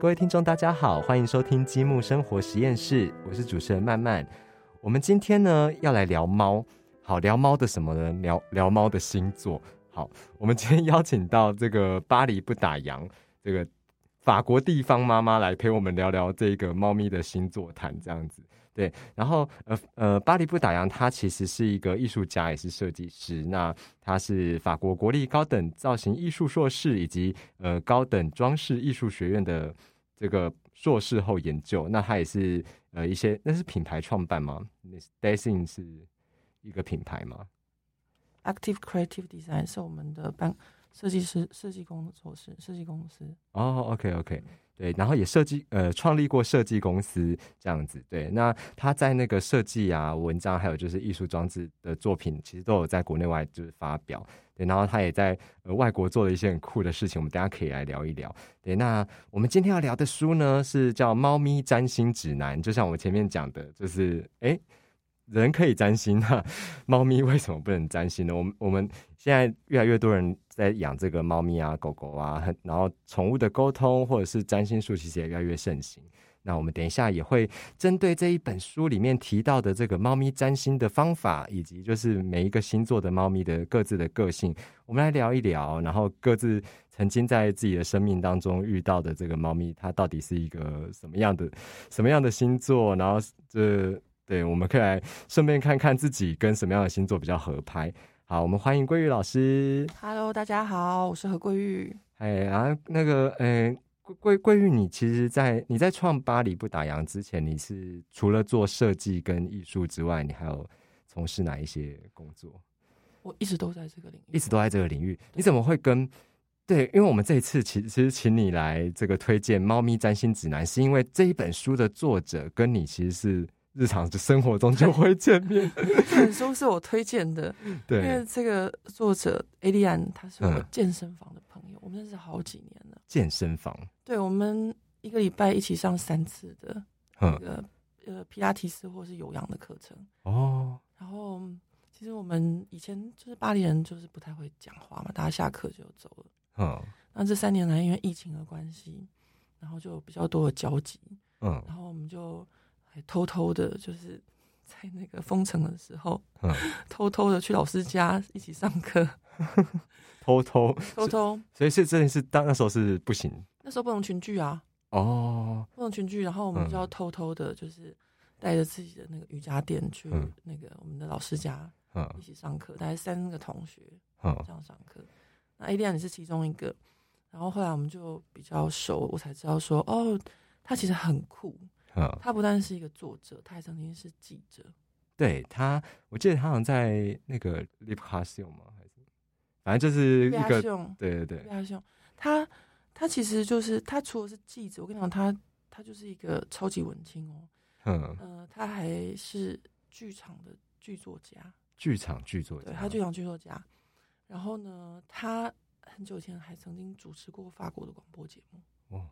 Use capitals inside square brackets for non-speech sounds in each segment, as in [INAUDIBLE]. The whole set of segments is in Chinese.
各位听众，大家好，欢迎收听积木生活实验室，我是主持人曼曼。我们今天呢要来聊猫，好聊猫的什么呢？聊聊猫的星座。好，我们今天邀请到这个巴黎不打烊，这个法国地方妈妈来陪我们聊聊这个猫咪的星座谈，这样子。对，然后呃呃，巴黎不打烊，他其实是一个艺术家，也是设计师。那他是法国国立高等造型艺术硕士，以及呃高等装饰艺术学院的这个硕士后研究。那他也是呃一些那是品牌创办吗 d a s i n g 是一个品牌吗？Active Creative Design 是我们的办设计师设计工作室设计公司。哦，OK OK。对，然后也设计呃创立过设计公司这样子。对，那他在那个设计啊、文章，还有就是艺术装置的作品，其实都有在国内外就是发表。对，然后他也在呃外国做了一些很酷的事情，我们大家可以来聊一聊。对，那我们今天要聊的书呢是叫《猫咪占星指南》，就像我前面讲的，就是哎。人可以占星那 [LAUGHS] 猫咪为什么不能占星呢？我们我们现在越来越多人在养这个猫咪啊、狗狗啊，然后宠物的沟通或者是占星术，其实也越来越盛行。那我们等一下也会针对这一本书里面提到的这个猫咪占星的方法，以及就是每一个星座的猫咪的各自的个性，我们来聊一聊。然后各自曾经在自己的生命当中遇到的这个猫咪，它到底是一个什么样的、什么样的星座？然后这。对，我们可以来顺便看看自己跟什么样的星座比较合拍。好，我们欢迎桂玉老师。Hello，大家好，我是何桂玉。哎，然后那个，嗯，桂桂桂玉，你其实，在你在创巴黎不打烊之前，你是除了做设计跟艺术之外，你还有从事哪一些工作？我一直都在这个领域，一直都在这个领域。你怎么会跟？对，因为我们这一次其实请你来这个推荐《猫咪占星指南》，是因为这一本书的作者跟你其实是。日常的生活中就会见面。这本书是我推荐的，对，因为这个作者艾利安他是我健身房的朋友，我们认识好几年了。健身房，对，我们一个礼拜一起上三次的那个呃皮拉提斯或是有氧的课程哦。然后其实我们以前就是巴黎人，就是不太会讲话嘛，大家下课就走了。嗯，那这三年来因为疫情的关系，然后就比较多的交集。嗯，然后我们就。偷偷的，就是在那个封城的时候，[LAUGHS] 偷偷的去老师家一起上课，[LAUGHS] 偷偷 [LAUGHS] 偷偷，所以是真的是当那时候是不行，那时候不能群聚啊，哦，不能群聚，然后我们就要偷偷的，就是带着自己的那个瑜伽垫去那个我们的老师家，一起上课，大概三个同学这样上课，那 A 店也是其中一个，然后后来我们就比较熟，我才知道说，哦，他其实很酷。他不但是一个作者，他还曾经是记者。对他，我记得他好像在那个《l i p h a s i o 吗？还是反正就是一个对对对，《l i p a s o 他他其实就是他除了是记者，我跟你讲，他他就是一个超级文青哦。嗯呃，他还是剧场的剧作家，剧场剧作家，对他剧场剧作家。然后呢，他很久以前还曾经主持过法国的广播节目。哦。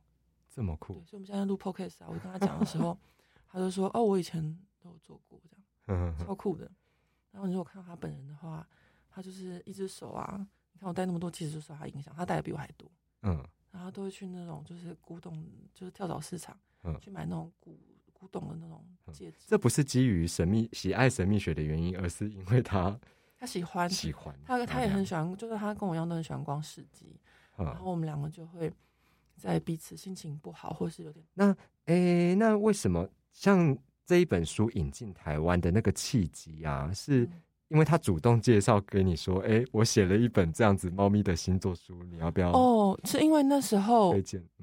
这么酷，所以我们现在录 podcast 啊，我跟他讲的时候，[LAUGHS] 他就说：“哦，我以前都有做过这样，超酷的。”然后你如果看到他本人的话，他就是一只手啊，你看我戴那么多戒指，受他影响，他戴的比我还多。嗯，然后都会去那种就是古董，就是跳蚤市场，嗯，去买那种古古董的那种戒指。这不是基于神秘喜爱神秘学的原因，而是因为他他喜欢喜欢他他也很喜欢，就是他跟我一样都很喜欢逛市集，然后我们两个就会。在彼此心情不好，或是有点那诶，那为什么像这一本书引进台湾的那个契机啊？是因为他主动介绍给你说，哎，我写了一本这样子猫咪的星座书，你要不要？哦，是因为那时候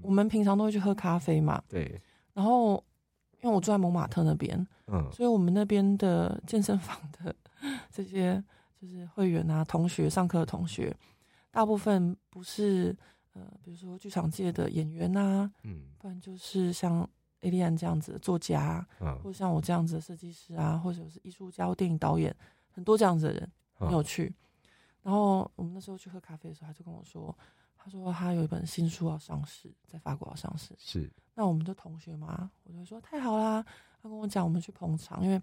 我们平常都会去喝咖啡嘛，对。然后因为我住在蒙马特那边，嗯，所以我们那边的健身房的 [LAUGHS] 这些就是会员啊，同学上课的同学，大部分不是。呃，比如说剧场界的演员呐，嗯，不然就是像艾利安这样子的作家，嗯，或者像我这样子的设计师啊，或者是艺术家、电影导演，很多这样子的人很有趣。然后我们那时候去喝咖啡的时候，他就跟我说，他说他有一本新书要上市，在法国要上市。是，那我们的同学嘛，我就说太好啦。他跟我讲，我们去捧场，因为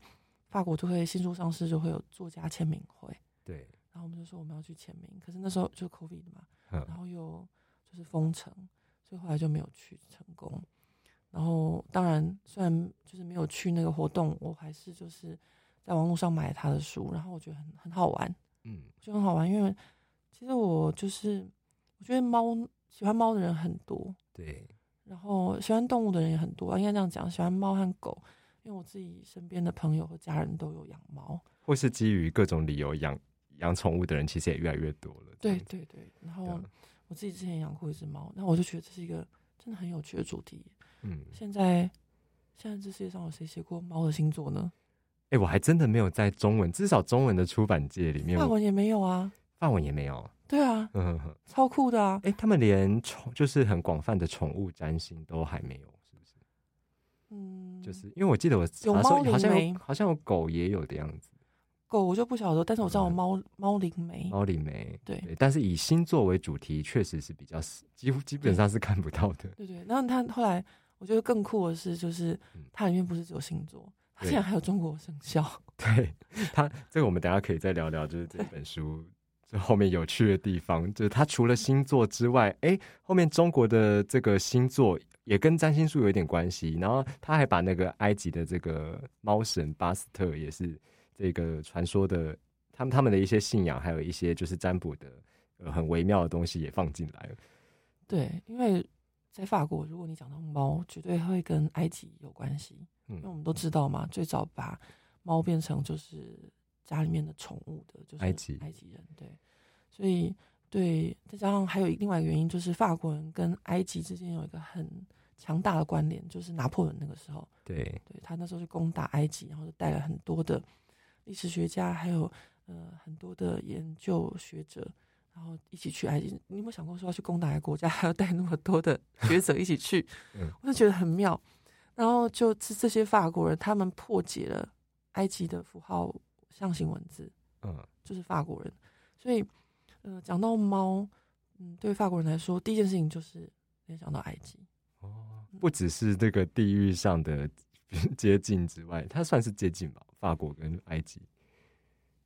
法国就会新书上市就会有作家签名会。对，然后我们就说我们要去签名，可是那时候就 COVID 嘛，然后又。就是封城，所以后来就没有去成功。然后当然虽然就是没有去那个活动，我还是就是在网络上买他的书，然后我觉得很很好玩，嗯，就很好玩，因为其实我就是我觉得猫喜欢猫的人很多，对，然后喜欢动物的人也很多，应该这样讲，喜欢猫和狗，因为我自己身边的朋友和家人都有养猫，或是基于各种理由养养宠物的人，其实也越来越多了。对对对，然后我自己之前养过一只猫，那我就觉得这是一个真的很有趣的主题。嗯，现在现在这世界上有谁写过猫的星座呢？哎，我还真的没有在中文，至少中文的出版界里面，法文也没有啊，法文也没有。对啊，嗯，超酷的啊！哎，他们连宠就是很广泛的宠物占星都还没有，是不是？嗯，就是因为我记得我有猫好像好像有狗也有的样子。狗我就不晓得，但是我知道猫猫灵媒，猫灵媒对，但是以星座为主题，确实是比较几乎基本上是看不到的。对对，然后他后来。我觉得更酷的是，就是它里面不是只有星座，它竟然还有中国生肖。[LAUGHS] 对它，这个我们等下可以再聊聊，就是这本书这后面有趣的地方，就是它除了星座之外，哎，后面中国的这个星座也跟占星术有一点关系。然后他还把那个埃及的这个猫神巴斯特，也是这个传说的，他们他们的一些信仰，还有一些就是占卜的呃很微妙的东西也放进来了。对，因为。在法国，如果你讲到猫，绝对会跟埃及有关系，因为我们都知道嘛，最早把猫变成就是家里面的宠物的，就是埃及埃及人，对，所以对，再加上还有另外一个原因，就是法国人跟埃及之间有一个很强大的关联，就是拿破仑那个时候，对，对他那时候是攻打埃及，然后就带了很多的历史学家，还有呃很多的研究学者。然后一起去埃及，你有没有想过说要去攻打一个国家，还要带那么多的 [LAUGHS] 学者一起去？我就觉得很妙。然后就是这些法国人，他们破解了埃及的符号象形文字，嗯，就是法国人。所以，呃，讲到猫，嗯，对法国人来说，第一件事情就是联想到埃及。哦，不只是这个地域上的接近之外，它算是接近吧？法国跟埃及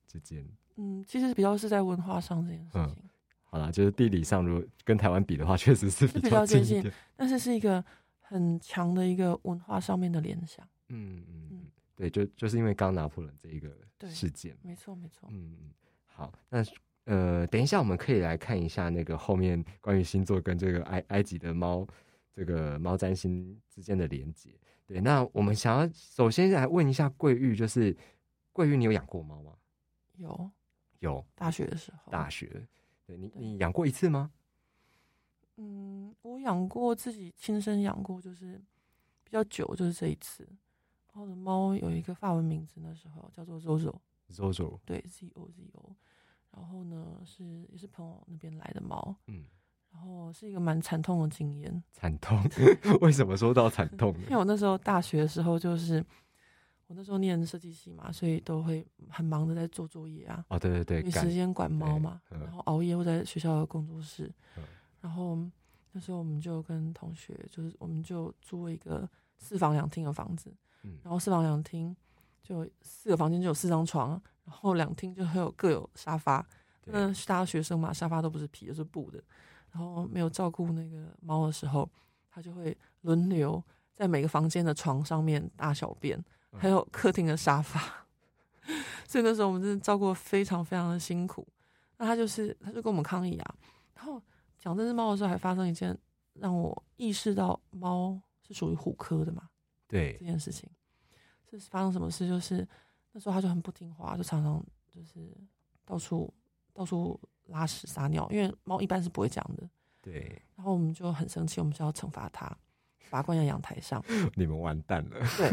之间。嗯，其实比较是在文化上这件事情。好啦，就是地理上，如果跟台湾比的话，确实是比较接近，但是是一个很强的一个文化上面的联想。嗯嗯嗯，对，就就是因为刚拿破仑这一个事件，没错没错。嗯嗯，好，那呃，等一下我们可以来看一下那个后面关于星座跟这个埃埃及的猫这个猫占星之间的连接。对，那我们想要首先来问一下桂玉，就是桂玉，你有养过猫吗？有。有大学的时候，大学，对你，你养过一次吗？嗯，我养过自己亲身养过，就是比较久，就是这一次。我的猫有一个法文名字，那时候叫做 Zozo，Zozo，对，Z O Z O。然后呢，是也是朋友那边来的猫，嗯，然后是一个蛮惨痛的经验。惨痛？[LAUGHS] 为什么说到惨痛？[LAUGHS] 因为我那时候大学的时候就是。我那时候念设计系嘛，所以都会很忙的在做作业啊。哦，对对对，没时间管猫嘛，然后熬夜或在学校的工作室。然后那时候我们就跟同学，就是我们就租了一个四房两厅的房子。嗯。然后四房两厅就四个房间就有四张床，然后两厅就还有各有沙发。那大家学生嘛，沙发都不是皮，就是布的。然后没有照顾那个猫的时候，它就会轮流在每个房间的床上面大小便。还有客厅的沙发，[LAUGHS] 所以那时候我们真的照顾非常非常的辛苦。那他就是，他就跟我们抗议啊。然后讲这只猫的时候，还发生一件让我意识到猫是属于虎科的嘛？对这件事情，这是发生什么事？就是那时候他就很不听话，就常常就是到处到处拉屎撒尿，因为猫一般是不会这样的。对。然后我们就很生气，我们就要惩罚它，把它关在阳台上。[LAUGHS] 你们完蛋了。对。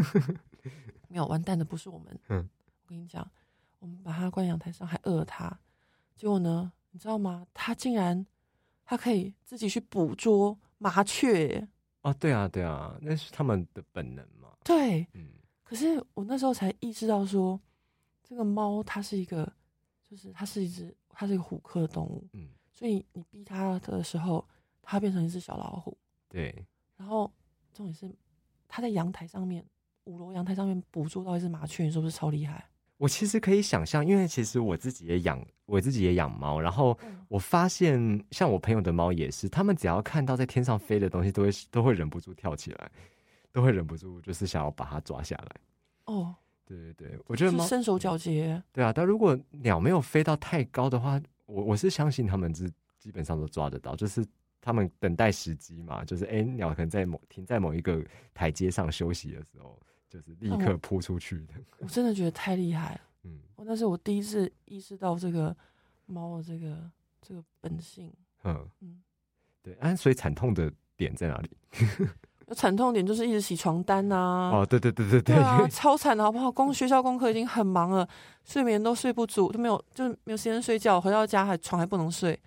[LAUGHS] 没有完蛋的不是我们，嗯，我跟你讲，我们把它关阳台上，还饿它，结果呢，你知道吗？它竟然，它可以自己去捕捉麻雀，啊，对啊，对啊，那是他们的本能嘛。对，嗯。可是我那时候才意识到，说这个猫它是一个，就是它是一只，它是一个虎科的动物，嗯。所以你逼它的时候，它变成一只小老虎，对。然后重点是，它在阳台上面。五楼阳台上面捕捉到一只麻雀，你说不是超厉害？我其实可以想象，因为其实我自己也养，我自己也养猫，然后我发现，像我朋友的猫也是，他们只要看到在天上飞的东西，都会都会忍不住跳起来。都会忍不住就是想要把它抓下来。哦，对对对，我觉得猫身手矫捷。对啊，但如果鸟没有飞到太高的话，我我是相信他们是基本上都抓得到，就是他们等待时机嘛，就是哎，鸟可能在某停在某一个台阶上休息的时候，就是立刻扑出去的。我真的觉得太厉害了，嗯，那是我第一次意识到这个猫的这个这个本性。嗯嗯，对，啊，所以惨痛的点在哪里？惨痛点就是一直洗床单呐。哦，对对对对对，啊，超惨的好不好？光学校功课已经很忙了，睡眠都睡不足，都没有，就是没有时间睡觉。回到家还床还不能睡。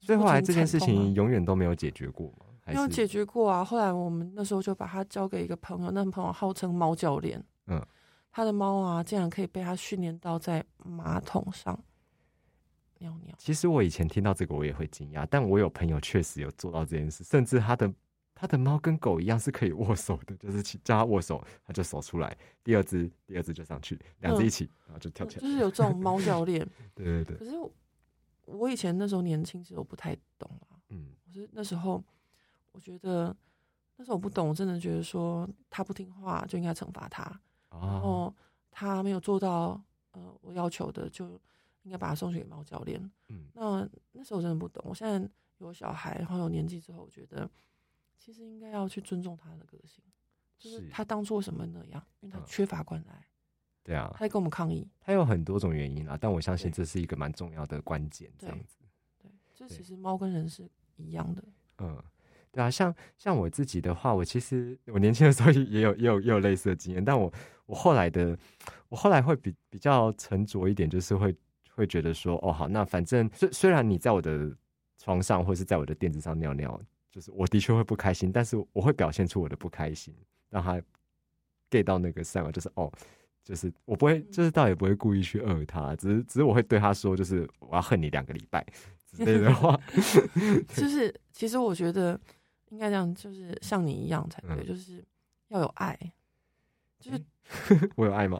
所以后来这件事情永远都没有解决过吗？没有解决过啊。后来我们那时候就把它交给一个朋友，那朋友号称猫教练。嗯，他的猫啊，竟然可以被他训练到在马桶上。尿尿。其实我以前听到这个我也会惊讶，但我有朋友确实有做到这件事，甚至他的他的猫跟狗一样是可以握手的，就是叫他握手，他就手出来，第二只第二只就上去，两只一起，然后就跳起来。就是有这种猫教练。[LAUGHS] 对对对。可是我以前那时候年轻时候不太懂啊，嗯，我是那时候我觉得那时候我不懂，我真的觉得说他不听话就应该惩罚他，然后他没有做到呃我要求的就。应该把他送去给猫教练。嗯，那那时候我真的不懂。我现在有小孩，然后有年纪之后，我觉得其实应该要去尊重他的个性，就是他当初为什么那样，因为他缺乏关爱。对啊，他在跟我们抗议。他有很多种原因啊，但我相信这是一个蛮重要的关键。这样子，对，就其实猫跟人是一样的。嗯，对啊，像像我自己的话，我其实我年轻的时候也有也有也有类似的经验，但我我后来的我后来会比比较沉着一点，就是会。会觉得说哦好，那反正虽虽然你在我的床上或是在我的垫子上尿尿，就是我的确会不开心，但是我会表现出我的不开心，让他 get 到那个上啊，就是哦，就是我不会，就是倒也不会故意去恶他，只是只是我会对他说，就是我要恨你两个礼拜 [LAUGHS] 之类的话。[LAUGHS] 就是其实我觉得应该这样，就是像你一样才对，就是要有爱，就是 [LAUGHS] 我有爱吗？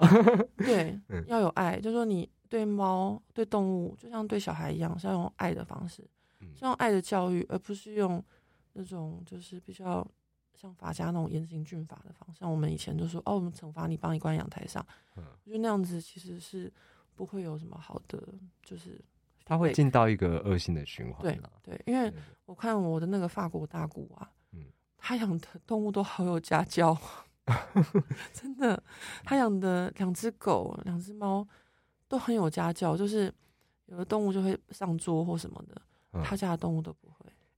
对，要有爱，就是说你。对猫、对动物，就像对小孩一样，是要用爱的方式，是用爱的教育，而不是用那种就是比较像法家那种严刑峻法的方式。像我们以前就说，哦，我们惩罚你，帮你关阳台上，嗯我觉得那样子其实是不会有什么好的，就是他会进到一个恶性的循环。对对，因为我看我的那个法国大鼓啊，嗯，他养的动物都好有家教，[LAUGHS] 真的，他养的两只狗、两只猫。都很有家教，就是有的动物就会上桌或什么的，他家的动物都不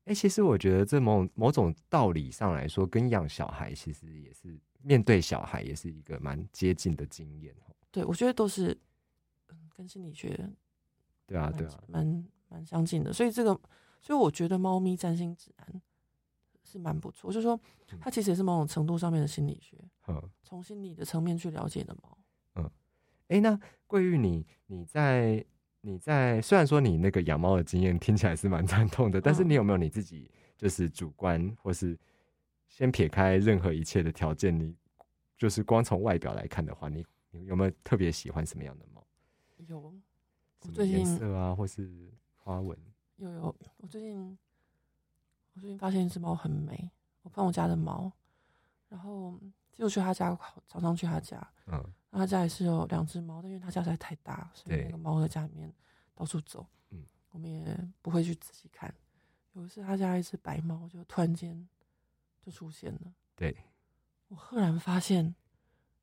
会。哎，其实我觉得这某某种道理上来说，跟养小孩其实也是面对小孩也是一个蛮接近的经验对，我觉得都是跟心理学对啊对啊蛮蛮相近的。所以这个，所以我觉得《猫咪占星指南》是蛮不错，就是说它其实也是某种程度上面的心理学，从心理的层面去了解的猫。哎，那桂玉，你你在你在虽然说你那个养猫的经验听起来是蛮惨痛的，但是你有没有你自己就是主观，或是先撇开任何一切的条件，你就是光从外表来看的话，你你有没有特别喜欢什么样的猫？有，我最近颜色啊，或是花纹？有有，我最近我最近发现一只猫很美，我朋友家的猫，然后就去他家，常常去他家，嗯。他家也是有两只猫，但因为他家实在太大，所以那个猫在家里面到处走。嗯，我们也不会去仔细看。有一次，他家一只白猫就突然间就出现了。对，我赫然发现，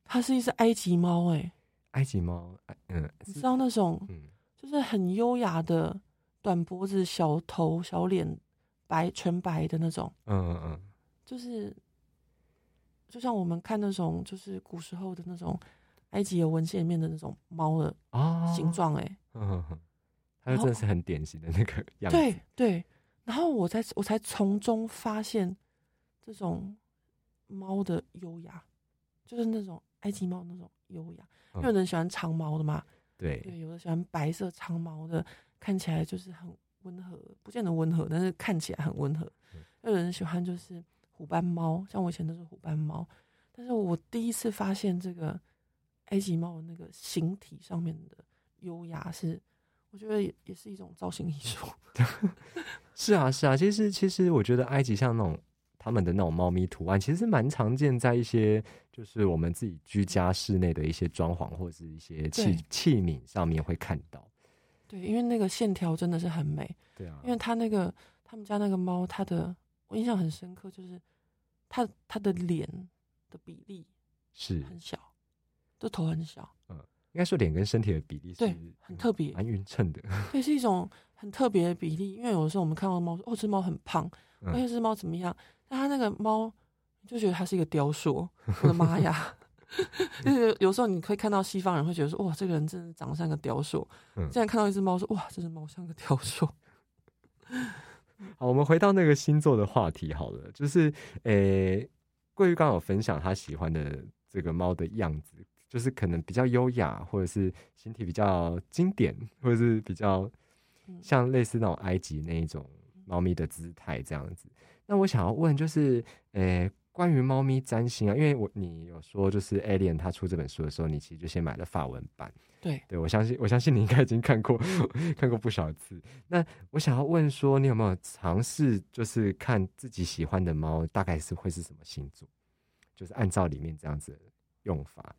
它是一只埃及猫。哎，埃及猫，嗯，你知道那种，嗯，就是很优雅的短脖子、小头、小脸，白全白的那种。嗯嗯嗯，就是就像我们看那种，就是古时候的那种。埃及有文献里面的那种猫的形状，哎，嗯，它真的是很典型的那个 [LAUGHS] 样子。对对，然后我才我才从中发现这种猫的优雅，就是那种埃及猫那种优雅。有人喜欢长毛的嘛？对对，有的喜欢白色长毛的，看起来就是很温和，不见得温和，但是看起来很温和。有人喜欢就是虎斑猫，像我以前都是虎斑猫，但是我第一次发现这个。埃及猫的那个形体上面的优雅是，我觉得也也是一种造型艺术。[LAUGHS] 是啊，是啊，其实其实我觉得埃及像那种他们的那种猫咪图案，其实蛮常见在一些就是我们自己居家室内的一些装潢或者是一些器器皿上面会看到。对，因为那个线条真的是很美。对啊，因为他那个他们家那个猫，它的我印象很深刻，就是他他的脸的比例是很小，就头很小。嗯，应该说脸跟身体的比例是很特别，蛮匀称的。对，是一种很特别的比例。因为有的时候我们看到猫，哦，这猫很胖，而且这猫怎么样？但它那个猫就觉得它是一个雕塑。我的妈呀！[LAUGHS] 就是有时候你可以看到西方人会觉得说，哇，这个人真的长得像个雕塑。嗯现在看到一只猫，说，哇，这只猫像个雕塑。[LAUGHS] 好，我们回到那个星座的话题好了，就是诶，桂玉刚好分享他喜欢的这个猫的样子，就是可能比较优雅，或者是形体比较经典，或者是比较像类似那种埃及那一种猫咪的姿态这样子。那我想要问，就是诶。关于猫咪占星啊，因为我你有说，就是 Alien 他出这本书的时候，你其实就先买了法文版。对，对我相信，我相信你应该已经看过，[LAUGHS] 看过不少次。那我想要问说，你有没有尝试，就是看自己喜欢的猫，大概是会是什么星座？就是按照里面这样子用法。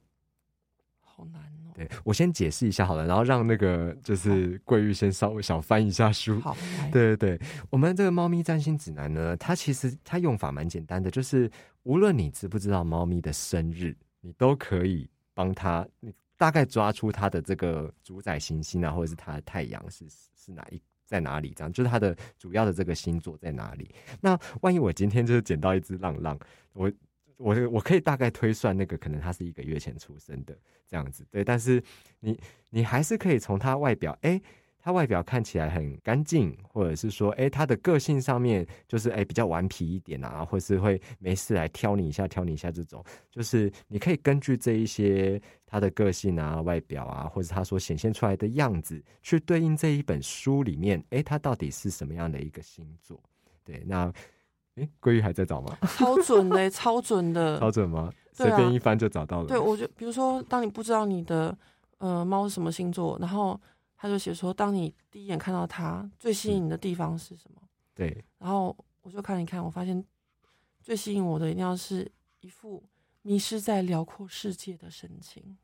好难哦！对我先解释一下好了，然后让那个就是桂玉先稍微 [LAUGHS] 小翻一下书。好，对对对，我们这个猫咪占星指南呢，它其实它用法蛮简单的，就是无论你知不知道猫咪的生日，你都可以帮它，你大概抓出它的这个主宰行星啊，或者是它的太阳是是哪一在哪里，这样就是它的主要的这个星座在哪里。那万一我今天就是捡到一只浪浪，我。我我可以大概推算那个可能他是一个月前出生的这样子，对，但是你你还是可以从他外表，哎，他外表看起来很干净，或者是说，哎，他的个性上面就是哎比较顽皮一点啊，或是会没事来挑你一下，挑你一下这种，就是你可以根据这一些他的个性啊、外表啊，或者他所显现出来的样子，去对应这一本书里面，哎，他到底是什么样的一个星座？对，那。哎，鲑鱼还在找吗？[LAUGHS] 超准的，超准的，超准吗？随便一翻就找到了。对，我就比如说，当你不知道你的呃猫是什么星座，然后他就写说，当你第一眼看到他，最吸引你的地方是什么？对。然后我就看一看，我发现最吸引我的一定要是一副迷失在辽阔世界的神情。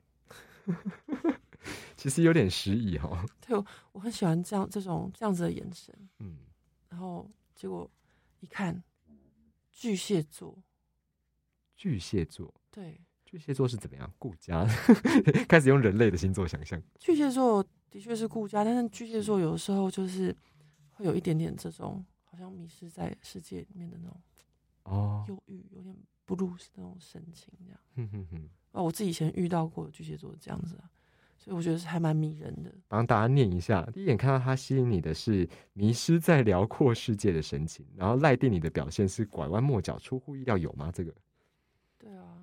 [LAUGHS] 其实有点失意哈。对，我很喜欢这样这种这样子的眼神。嗯。然后结果一看。巨蟹座，巨蟹座，对，巨蟹座是怎么样？顾家，[LAUGHS] 开始用人类的星座想象。巨蟹座的确是顾家，但是巨蟹座有的时候就是会有一点点这种，好像迷失在世界里面的那种哦，忧郁，有点 blues 那种神情，这样。嗯哼哼，啊，我自己以前遇到过巨蟹座这样子啊。所以我觉得是还蛮迷人的。帮大家念一下，第一眼看到他吸引你的是迷失在辽阔世界的神情，然后赖定你的表现是拐弯抹角、出乎意料，有吗？这个？对啊。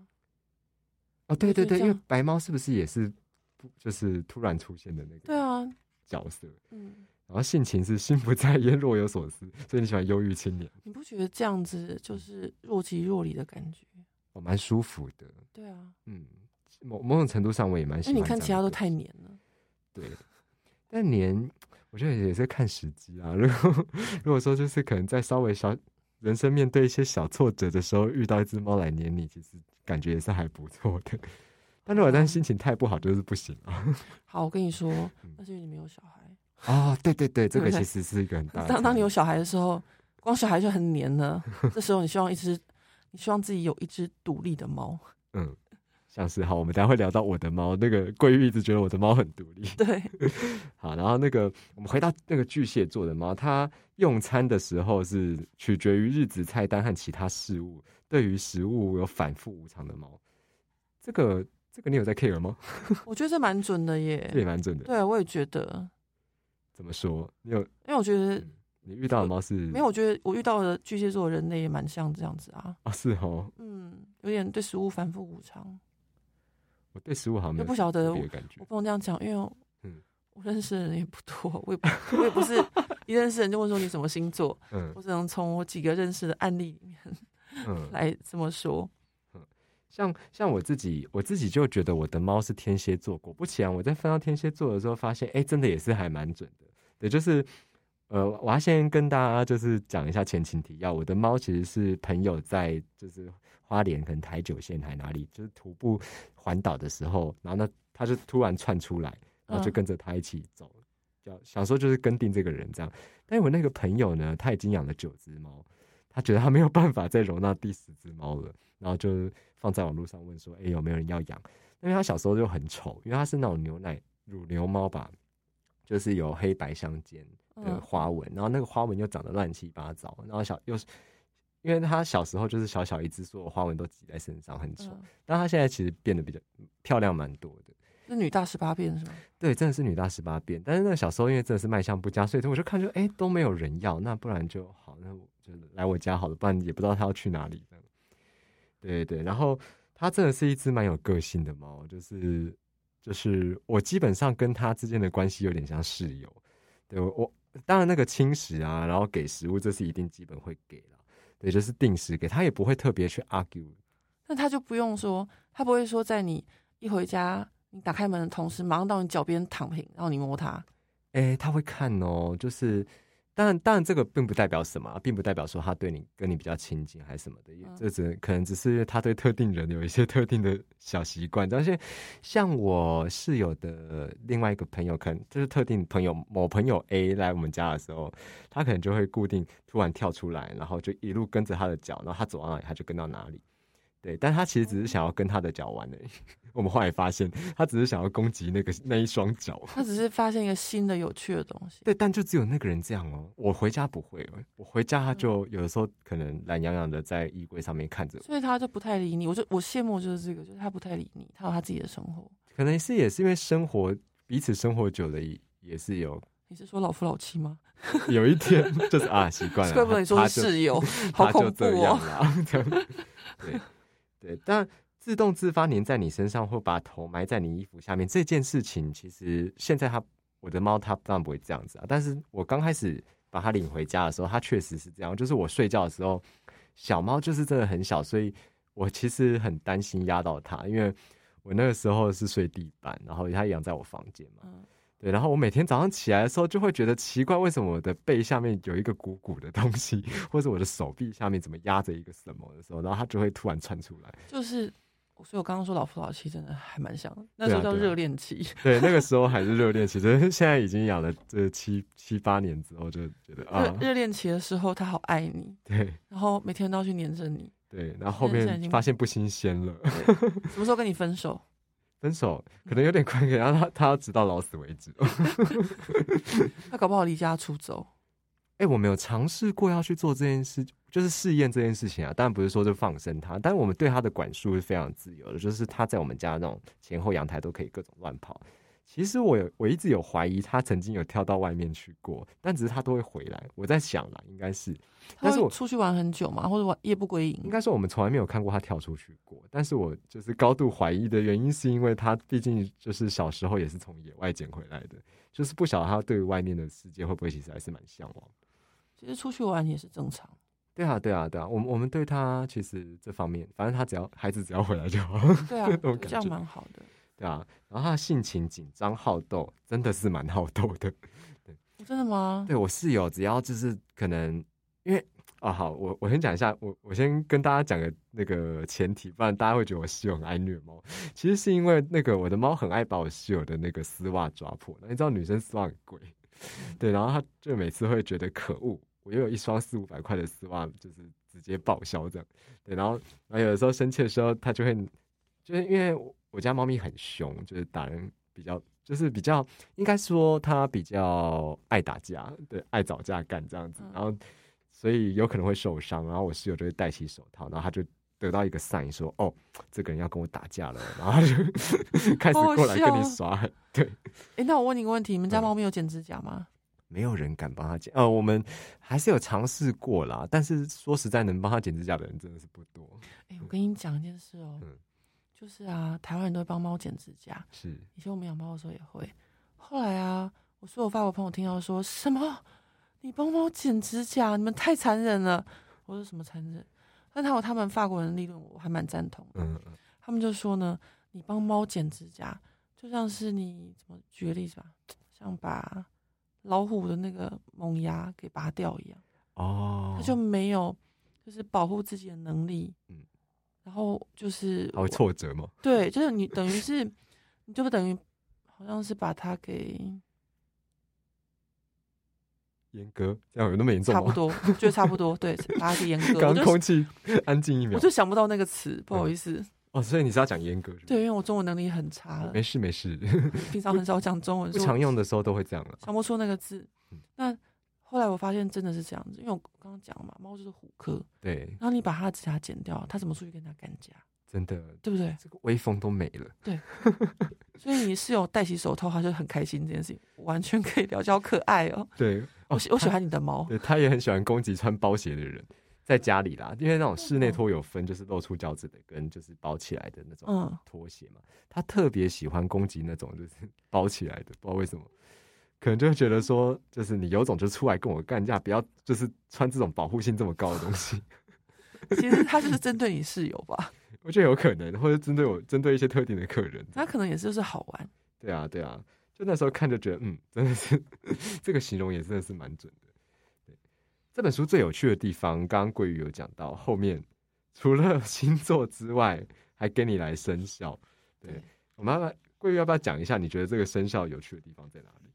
哦，对对对，因为白猫是不是也是不就是突然出现的那个？对啊。角色。嗯。然后性情是心不在焉、若有所思，所以你喜欢忧郁青年。你不觉得这样子就是若即若离的感觉？我蛮舒服的。对啊。嗯。某某种程度上，我也蛮喜欢。那你看其他都太黏了。对，但黏，我觉得也是看时机啊。如果 [LAUGHS] 如果说就是可能在稍微小人生面对一些小挫折的时候，遇到一只猫来黏你，其实感觉也是还不错的。但如果但心情太不好，就是不行啊。[LAUGHS] 好，我跟你说，那是因为你没有小孩。啊，对对对，这个其实是一个很大。当当你有小孩的时候，光小孩就很黏了。[LAUGHS] 这时候你希望一只，你希望自己有一只独立的猫。嗯。像是好，我们等下会聊到我的猫。那个桂玉一直觉得我的猫很独立。对，[LAUGHS] 好，然后那个我们回到那个巨蟹座的猫，它用餐的时候是取决于日子菜单和其他事物，对于食物有反复无常的猫。这个这个你有在 care 吗？[LAUGHS] 我觉得这蛮准的耶，这也蛮准的。对，我也觉得。怎么说？你有？因为我觉得你遇到的猫是没有，我觉得我遇到的巨蟹座人类也蛮像这样子啊。啊，是哦。嗯，有点对食物反复无常。我对食物好像没不晓得，我不能这样讲，因为嗯，我认识的人也不多，我也不我也不是一认识人就问说你什么星座，[LAUGHS] 嗯，我只能从我几个认识的案例里面，嗯，来这么说。嗯，像像我自己，我自己就觉得我的猫是天蝎座，果不其然，我在翻到天蝎座的时候，发现哎，真的也是还蛮准的。对，就是呃，我要先跟大家就是讲一下前情提要。我的猫其实是朋友在就是花莲可能台九线还哪里，就是徒步环岛的时候，然后呢，它就突然窜出来，然后就跟着他一起走，叫想说就是跟定这个人这样。但我那个朋友呢，他已经养了九只猫，他觉得他没有办法再容纳第十只猫了，然后就放在网络上问说，哎，有没有人要养？因为他小时候就很丑，因为他是那种牛奶乳牛猫吧，就是有黑白相间。的花纹，然后那个花纹又长得乱七八糟，然后小又是，因为他小时候就是小小一只，所有花纹都挤在身上，很丑。但他现在其实变得比较漂亮，蛮多的。是女大十八变是吗？对，真的是女大十八变。但是那个小时候因为真的是卖相不佳，所以我就看就哎都没有人要，那不然就好，那我就来我家好了，不然也不知道他要去哪里。对对，然后它真的是一只蛮有个性的猫，就是就是我基本上跟它之间的关系有点像室友。对我。当然，那个轻食啊，然后给食物，这是一定基本会给了。对，就是定时给它，也不会特别去 argue。那它就不用说，它不会说，在你一回家，你打开门的同时，马上到你脚边躺平，然后你摸它。哎，它会看哦，就是。当然，当然，这个并不代表什么，并不代表说他对你跟你比较亲近还是什么的，这只可能只是他对特定人有一些特定的小习惯。但是，像我室友的另外一个朋友，可能就是特定朋友某朋友 A 来我们家的时候，他可能就会固定突然跳出来，然后就一路跟着他的脚，然后他走到哪里他就跟到哪里。对，但他其实只是想要跟他的脚玩的。我们后来发现，他只是想要攻击那个那一双脚。[LAUGHS] 他只是发现一个新的有趣的东西。对，但就只有那个人这样哦。我回家不会，我回家他就有的时候可能懒洋洋的在衣柜上面看着。所以他就不太理你。我就我羡慕就是这个，就是他不太理你，他有他自己的生活。可能是也是因为生活彼此生活久了，也是有。你是说老夫老妻吗？[LAUGHS] 有一天就是啊，习惯了。[LAUGHS] 怪不得你说室友，好恐怖哦。对。对，但自动自发粘在你身上，或把头埋在你衣服下面这件事情，其实现在它我的猫它当然不会这样子啊。但是我刚开始把它领回家的时候，它确实是这样。就是我睡觉的时候，小猫就是真的很小，所以我其实很担心压到它，因为我那个时候是睡地板，然后它养在我房间嘛。对，然后我每天早上起来的时候，就会觉得奇怪，为什么我的背下面有一个鼓鼓的东西，[LAUGHS] 或者我的手臂下面怎么压着一个什么的时候，然后它就会突然窜出来。就是，所以我刚刚说老夫老妻真的还蛮像的，那时候叫热恋期。对，那个 [LAUGHS] 时候还是热恋期，就是 [LAUGHS] 现在已经养了这七七八年之后，就觉得啊，热恋期的时候他好爱你，对，然后每天都要去黏着你，对，然后后面发现不新鲜了，[LAUGHS] 什么时候跟你分手？分手可能有点快，然后他他要直到老死为止。他搞不好离家出走。哎，我没有尝试过要去做这件事，就是试验这件事情啊。当然不是说就放生它，但是我们对它的管束是非常自由的，就是他在我们家那种前后阳台都可以各种乱跑。其实我有，我一直有怀疑他曾经有跳到外面去过，但只是他都会回来。我在想啦，应该是，但是我出去玩很久嘛，或者玩夜不归营。应该说我们从来没有看过他跳出去过，但是我就是高度怀疑的原因，是因为他毕竟就是小时候也是从野外捡回来的，就是不晓得他对外面的世界会不会其实还是蛮向往。其实出去玩也是正常。对啊，对啊，对啊，我们我们对他其实这方面，反正他只要孩子只要回来就好。对啊，[LAUGHS] 这样蛮好的。对啊，然后他性情紧张好斗，真的是蛮好斗的。[LAUGHS] 对，真的吗？对我室友，只要就是可能，因为啊，好，我我先讲一下，我我先跟大家讲个那个前提，不然大家会觉得我室友很爱虐猫。其实是因为那个我的猫很爱把我室友的那个丝袜抓破，你知道女生丝袜很贵，[LAUGHS] 对，然后他就每次会觉得可恶，我又有一双四五百块的丝袜，就是直接报销这样。对，然后然后有的时候生气的时候，他就会就是因为。我家猫咪很凶，就是打人比较，就是比较，应该说它比较爱打架，对，爱找架干这样子，然后所以有可能会受伤，然后我室友就会戴起手套，然后他就得到一个 sign 说，哦，这个人要跟我打架了，然后就 [LAUGHS] 开始过来跟你耍，对。哎，那我问你个问题，你们家猫咪有剪指甲吗？没有人敢帮他剪，呃，我们还是有尝试过啦，但是说实在，能帮他剪指甲的人真的是不多。哎，我跟你讲一件事哦。就是啊，台湾人都会帮猫剪指甲。是以前我们养猫的时候也会。后来啊，我说我法国朋友听到说什么，你帮猫剪指甲，你们太残忍了。我说什么残忍？但他有他们法国人的理论，我还蛮赞同。嗯嗯。他们就说呢，你帮猫剪指甲，就像是你怎么举个例子吧，像把老虎的那个萌芽给拔掉一样。哦，他就没有就是保护自己的能力。嗯，然后就是他会挫折吗？[LAUGHS] 对，就是你等于是，你就不等于好像是把它给 [LAUGHS] 严格，这样有那么严重吗？差不多，觉得差不多。对，把它给阉割。[LAUGHS] 刚空气安静一秒，我就想不到那个词，不好意思。哦，所以你是要讲阉割？对，因为我中文能力很差。没事没事，[LAUGHS] 平常很少讲中文，不常用的时候都会这样了，想不出那个字。那后来我发现真的是这样子，因为我刚刚讲嘛，猫就是虎科。对。然后你把它的指甲剪掉，它怎么出去跟它干架？真的，对不对？这个威风都没了。对。[LAUGHS] 所以你室友戴起手套，他就很开心这件事情，完全可以了解，好可爱哦。对，我我喜欢你的猫。对，他也很喜欢攻击穿包鞋的人。在家里啦，因为那种室内拖有分，就是露出脚趾的跟就是包起来的那种拖鞋嘛。他特别喜欢攻击那种就是 [LAUGHS] 包起来的，不知道为什么，可能就会觉得说，就是你有种就出来跟我干架，不要就是穿这种保护性这么高的东西。[LAUGHS] 其实他就是针对你室友吧？[LAUGHS] 我觉得有可能，或者针对我，针对一些特定的客人。他可能也是就是好玩。对啊，对啊，就那时候看就觉得，嗯，真的是这个形容也真的是蛮准的。这本书最有趣的地方，刚刚桂宇有讲到，后面 [LAUGHS] 除了星座之外，还跟你来生肖。对，我们要桂宇要不要讲一下？你觉得这个生肖有趣的地方在哪里？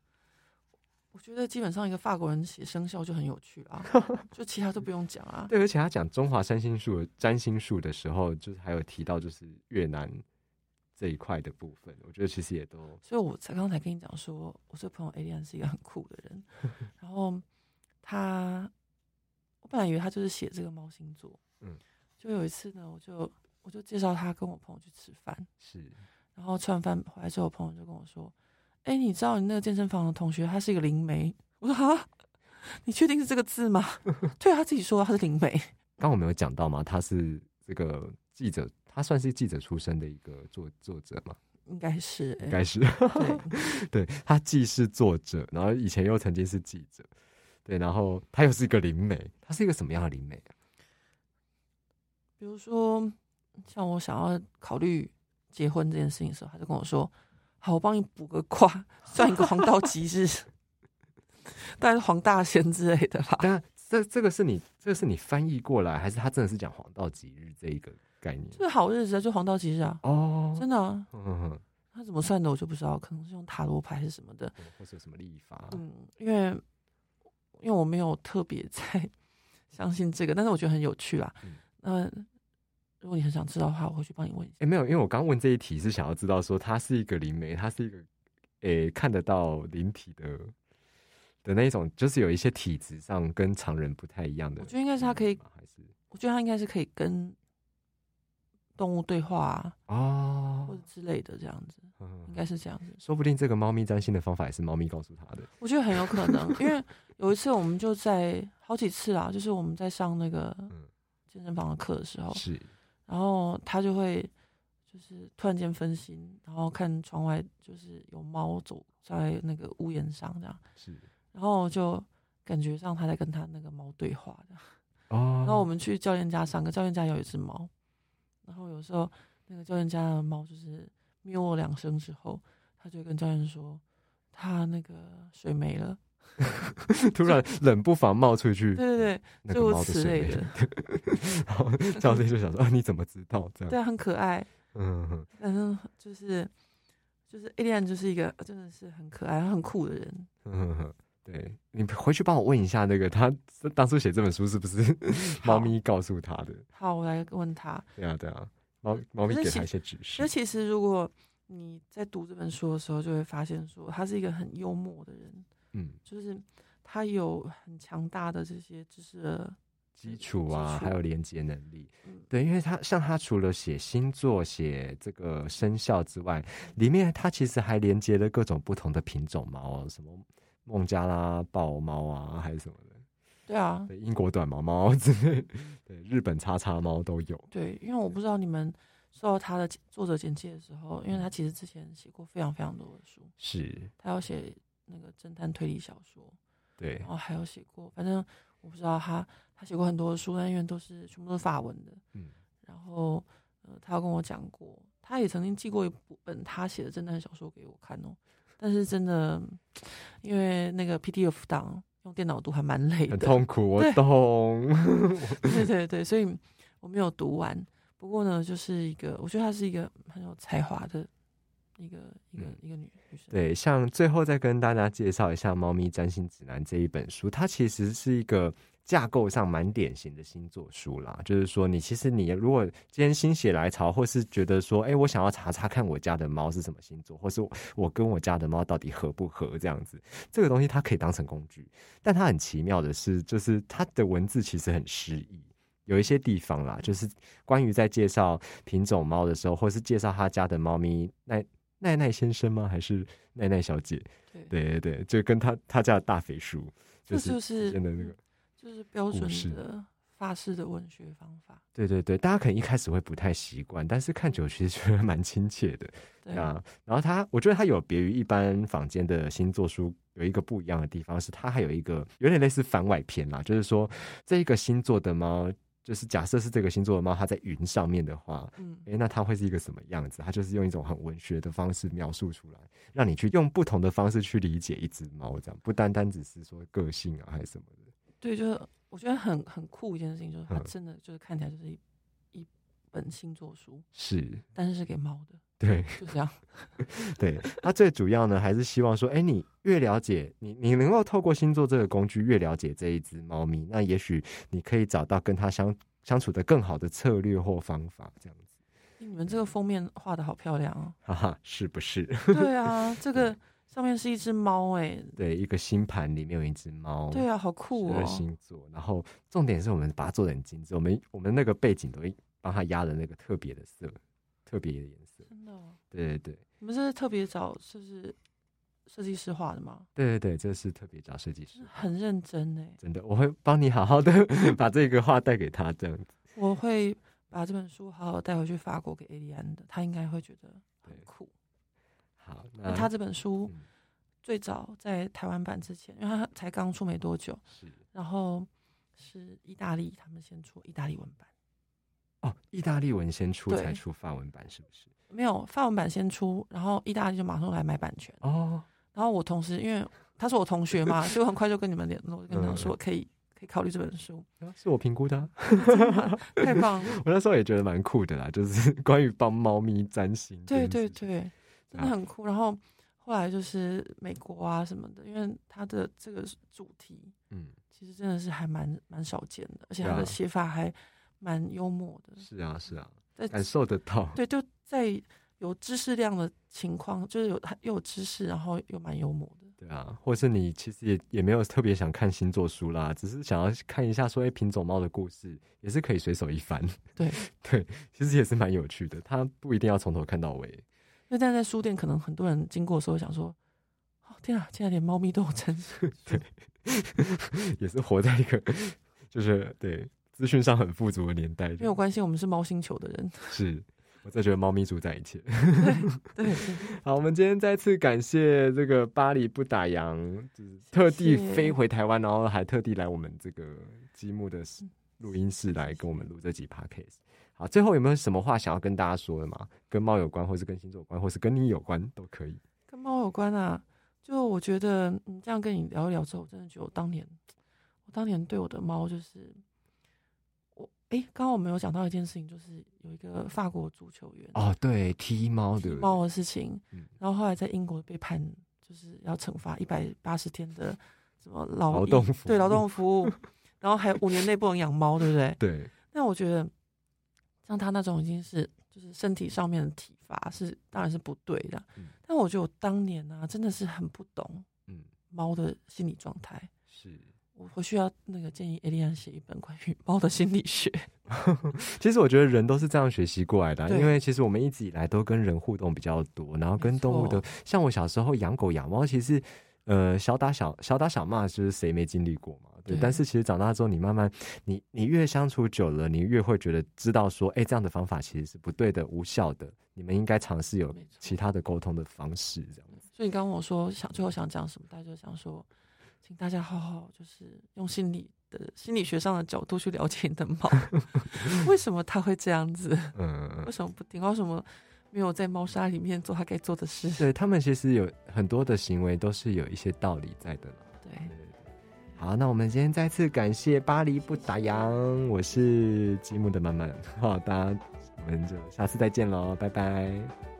我觉得基本上一个法国人写生肖就很有趣啊，[LAUGHS] 就其他都不用讲啊。[LAUGHS] 对，而且他讲中华三星术占星术的时候，就是还有提到就是越南这一块的部分，我觉得其实也都。所以我才刚才跟你讲说，我这个朋友 A 莲是一个很酷的人，然后他。我本来以为他就是写这个猫星座，嗯，就有一次呢，我就我就介绍他跟我朋友去吃饭，是，然后吃完饭回来之后，朋友就跟我说：“哎，你知道你那个健身房的同学他是一个灵媒？”我说：“哈，你确定是这个字吗？” [LAUGHS] 对，他自己说他是灵媒。刚我没有讲到吗？他是这个记者，他算是记者出身的一个作作者吗？应该是，应该是，[LAUGHS] 对，他既是作者，然后以前又曾经是记者。对，然后他又是一个灵媒，他是一个什么样的灵媒啊？比如说，像我想要考虑结婚这件事情的时候，他就跟我说：“好，我帮你补个卦，算一个黄道吉日，[LAUGHS] 大概是黄大仙之类的吧。”但这这个是你，这个是你翻译过来，还是他真的是讲黄道吉日这一个概念？就是好日子啊，就黄道吉日啊。哦，真的。嗯嗯。他怎么算的，我就不知道，可能是用塔罗牌还是什么的，或者什么历法。嗯，因为。因为我没有特别在 [LAUGHS] 相信这个，但是我觉得很有趣啦。那如果你很想知道的话，我会去帮你问一下。哎，没有，因为我刚问这一题是想要知道说，他是一个灵媒，他是一个诶看得到灵体的的那一种，就是有一些体质上跟常人不太一样的。我觉得应该是他可以，还是我觉得他应该是可以跟。动物对话啊，或者之类的这样子，应该是这样子。说不定这个猫咪占星的方法也是猫咪告诉他的。我觉得很有可能，因为有一次我们就在好几次啦，就是我们在上那个健身房的课的时候，是，然后他就会就是突然间分心，然后看窗外就是有猫走在那个屋檐上这样，是，然后就感觉上他在跟他那个猫对话的。哦，然后我们去教练家上课，教练家有一只猫。然后有时候那个教练家的猫就是喵我两声之后，他就跟教练说他那个水没了，[LAUGHS] 突然冷不防冒出去，对对对，诸如此类的。[LAUGHS] 然后教练就想说啊，你怎么知道这样？对，很可爱。嗯，反正就是就是 A 恋就是一个真的是很可爱、很酷的人。嗯，对你回去帮我问一下那个他当初写这本书是不是 [LAUGHS] 猫咪告诉他的？好，我来问他。对啊，对啊，猫猫咪给他一些指示。那其实如果你在读这本书的时候，就会发现说他是一个很幽默的人。嗯，就是他有很强大的这些知识的基础啊，还有连接能力。对，因为他像他除了写星座、写这个生肖之外，里面他其实还连接了各种不同的品种猫，什么。孟加拉豹猫啊，还是什么的？对啊，英国短毛猫之类，对，日本叉叉猫都有。对，因为我不知道你们收到他的作者简介的时候，因为他其实之前写过非常非常多的书，是他要写那个侦探推理小说，对，然后还有写过，反正我不知道他他写过很多的书，但因为都是全部都是法文的，嗯，然后呃，他跟我讲过，他也曾经寄过一本他写的侦探小说给我看哦。但是真的，因为那个 PDF 档用电脑读还蛮累的，很痛苦，我懂。对 [LAUGHS] 对对，所以我没有读完。不过呢，就是一个，我觉得她是一个很有才华的一个一个一个女女生。对，像最后再跟大家介绍一下《猫咪占星指南》这一本书，它其实是一个。架构上蛮典型的星座书啦，就是说，你其实你如果今天心血来潮，或是觉得说，哎，我想要查查看我家的猫是什么星座，或是我跟我家的猫到底合不合这样子，这个东西它可以当成工具。但它很奇妙的是，就是它的文字其实很诗意，有一些地方啦，就是关于在介绍品种猫的时候，或是介绍他家的猫咪奈奈奈先生吗？还是奈奈小姐？对对对，就跟他他家的大肥叔，就是真的那个。就是标准的法式的文学方法。对对对，大家可能一开始会不太习惯，但是看久其实觉得蛮亲切的。[LAUGHS] 对啊，然后它，我觉得它有别于一般坊间的星座书，有一个不一样的地方是，它还有一个有点类似番外篇啦，就是说这一个星座的猫，就是假设是这个星座的猫，它在云上面的话，嗯，哎，那它会是一个什么样子？它就是用一种很文学的方式描述出来，让你去用不同的方式去理解一只猫，这样不单单只是说个性啊，还是什么的。对，就是我觉得很很酷一件事情，就是它真的就是看起来就是一一本星座书，是，但是是给猫的，对，就这样。[LAUGHS] 对，它最主要呢，还是希望说，哎，你越了解你，你能够透过星座这个工具越了解这一只猫咪，那也许你可以找到跟它相相处的更好的策略或方法，这样子。你们这个封面画的好漂亮哦，哈哈，是不是？对啊，这个。[LAUGHS] 上面是一只猫哎，对，一个星盘里面有一只猫，对啊，好酷哦。星座，然后重点是我们把它做的很精致，我们我们那个背景都会帮它压的那个特别的色，特别的颜色，真的。对对对，你们是特别找就是设计师画的吗？对对对，这是特别找设计师，很认真哎，真的，我会帮你好好的 [LAUGHS] 把这个画带给他，这样子。我会把这本书好好带回去法国给艾莉安的，他应该会觉得很酷。好，那他这本书最早在台湾版之前，因为他才刚出没多久，是，然后是意大利他们先出意大利文版，哦，意大利文先出才出法文版，是不是？没有，法文版先出，然后意大利就马上来买版权哦。然后我同时因为他是我同学嘛，所以我很快就跟你们联络，跟他说可以可以考虑这本书，是我评估的，太棒了。[LAUGHS] 我那时候也觉得蛮酷的啦，就是关于帮猫咪占星，对对对。真的很酷，然后后来就是美国啊什么的，因为它的这个主题，嗯，其实真的是还蛮蛮少见的，而且它的写法还蛮幽默的。是啊，是啊，感受得到。对，就在有知识量的情况，就是有又有知识，然后又蛮幽默的。对啊，或是你其实也也没有特别想看星座书啦，只是想要看一下说哎品种猫的故事，也是可以随手一翻。对 [LAUGHS] 对，其实也是蛮有趣的，它不一定要从头看到尾。因为站在书店，可能很多人经过的时候想说：“哦，天啊，竟然连猫咪都有真实。[LAUGHS] ”对，也是活在一个就是对资讯上很富足的年代。没有关系，我们是猫星球的人。是，我在觉得猫咪主宰一切。对对。[LAUGHS] 好，我们今天再次感谢这个巴黎不打烊，就是特地飞回台湾，然后还特地来我们这个积木的录音室来跟我们录这几 podcast。好，最后有没有什么话想要跟大家说的吗？跟猫有关，或是跟星座有关，或是跟你有关都可以。跟猫有关啊，就我觉得，嗯，这样跟你聊一聊之后，我真的觉得我当年，我当年对我的猫就是，我哎，刚刚我们有讲到一件事情，就是有一个法国足球员哦，对，踢猫的猫的事情，然后后来在英国被判就是要惩罚一百八十天的什么劳动对劳动服务，然后还有五年内不能养猫，对不对？[LAUGHS] 对。那我觉得。像他那种已经是就是身体上面的体罚是当然是不对的，但我觉得我当年呢真的是很不懂，嗯，猫的心理状态。是我我需要那个建议艾莉安写一本关于猫的心理学。[LAUGHS] 其实我觉得人都是这样学习过来的，因为其实我们一直以来都跟人互动比较多，然后跟动物的，像我小时候养狗养猫，其实呃小打小小打小骂，就是谁没经历过嘛。对但是其实长大之后，你慢慢，你你越相处久了，你越会觉得知道说，哎，这样的方法其实是不对的、无效的。你们应该尝试有其他的沟通的方式，这样子。所以你刚刚我说想最后想讲什么，大家就想说，请大家好好就是用心理的心理学上的角度去了解你的猫，[LAUGHS] 为什么它会这样子？嗯，为什么不听？为什么没有在猫砂里面做他该做的事。对他们其实有很多的行为都是有一些道理在的对，好，那我们今天再次感谢巴黎不打烊，我是积木的满满，好，大家我们就下次再见喽，拜拜。